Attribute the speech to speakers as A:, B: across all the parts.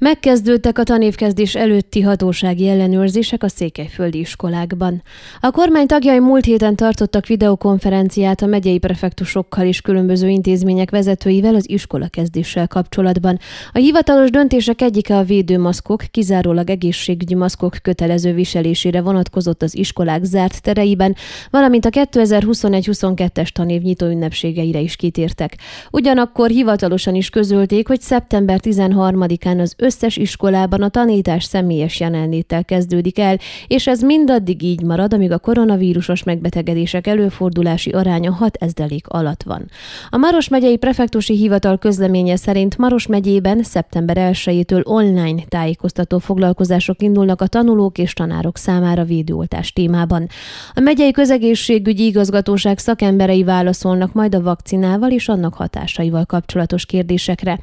A: Megkezdődtek a tanévkezdés előtti hatósági ellenőrzések a székelyföldi iskolákban. A kormány tagjai múlt héten tartottak videokonferenciát a megyei prefektusokkal és különböző intézmények vezetőivel az iskolakezdéssel kapcsolatban. A hivatalos döntések egyike a védőmaszkok, kizárólag egészségügyi maszkok kötelező viselésére vonatkozott az iskolák zárt tereiben, valamint a 2021-22-es tanév nyitó ünnepségeire is kitértek. Ugyanakkor hivatalosan is közölték, hogy szeptember 13-án az összes iskolában a tanítás személyes jelenléttel kezdődik el, és ez mindaddig így marad, amíg a koronavírusos megbetegedések előfordulási aránya 6 ezdelék alatt van. A Maros megyei prefektusi hivatal közleménye szerint Maros megyében szeptember 1-től online tájékoztató foglalkozások indulnak a tanulók és tanárok számára védőoltás témában. A megyei közegészségügyi igazgatóság szakemberei válaszolnak majd a vakcinával és annak hatásaival kapcsolatos kérdésekre.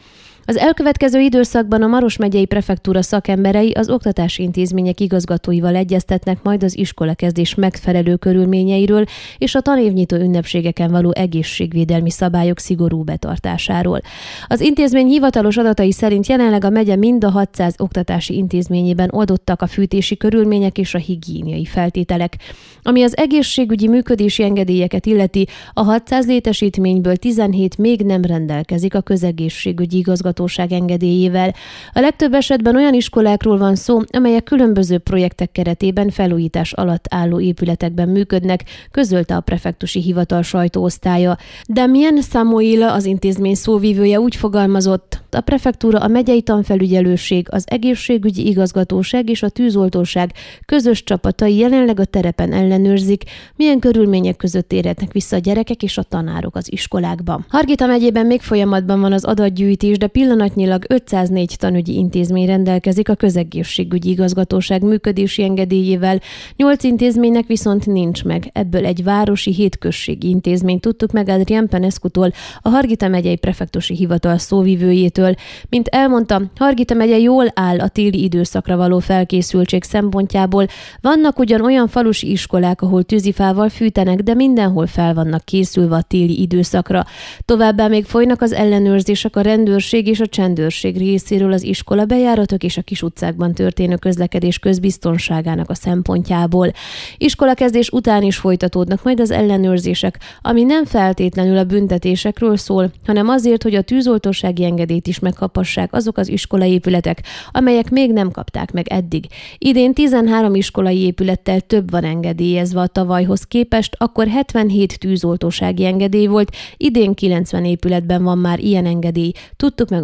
A: Az elkövetkező időszakban a Maros megyei prefektúra szakemberei az oktatási intézmények igazgatóival egyeztetnek majd az iskolakezdés megfelelő körülményeiről és a tanévnyitó ünnepségeken való egészségvédelmi szabályok szigorú betartásáról. Az intézmény hivatalos adatai szerint jelenleg a megye mind a 600 oktatási intézményében oldottak a fűtési körülmények és a higiéniai feltételek. Ami az egészségügyi működési engedélyeket illeti, a 600 létesítményből 17 még nem rendelkezik a közegészségügyi igazgató igazgatóság engedélyével. A legtöbb esetben olyan iskolákról van szó, amelyek különböző projektek keretében felújítás alatt álló épületekben működnek, közölte a prefektusi hivatal sajtóosztálya. De milyen Samuila az intézmény szóvívője úgy fogalmazott, a prefektúra, a megyei tanfelügyelőség, az egészségügyi igazgatóság és a tűzoltóság közös csapatai jelenleg a terepen ellenőrzik, milyen körülmények között érhetnek vissza a gyerekek és a tanárok az iskolákba. Hargita megyében még folyamatban van az adatgyűjtés, de pillanatnyilag 504 tanügyi intézmény rendelkezik a közegészségügyi igazgatóság működési engedélyével, 8 intézménynek viszont nincs meg. Ebből egy városi hétközségi intézmény tudtuk meg Adrián Peneszkutól, a Hargita megyei prefektusi hivatal szóvivőjétől. Mint elmondta, Hargita megye jól áll a téli időszakra való felkészültség szempontjából. Vannak ugyan olyan falusi iskolák, ahol tűzifával fűtenek, de mindenhol fel vannak készülve a téli időszakra. Továbbá még folynak az ellenőrzések a rendőrség és a csendőrség részéről az iskola bejáratok és a kis utcákban történő közlekedés közbiztonságának a szempontjából. Iskolakezdés után is folytatódnak majd az ellenőrzések, ami nem feltétlenül a büntetésekről szól, hanem azért, hogy a tűzoltósági engedélyt is megkapassák azok az iskolai épületek, amelyek még nem kapták meg eddig. Idén 13 iskolai épülettel több van engedélyezve a tavalyhoz képest, akkor 77 tűzoltósági engedély volt, idén 90 épületben van már ilyen engedély. Tudtuk meg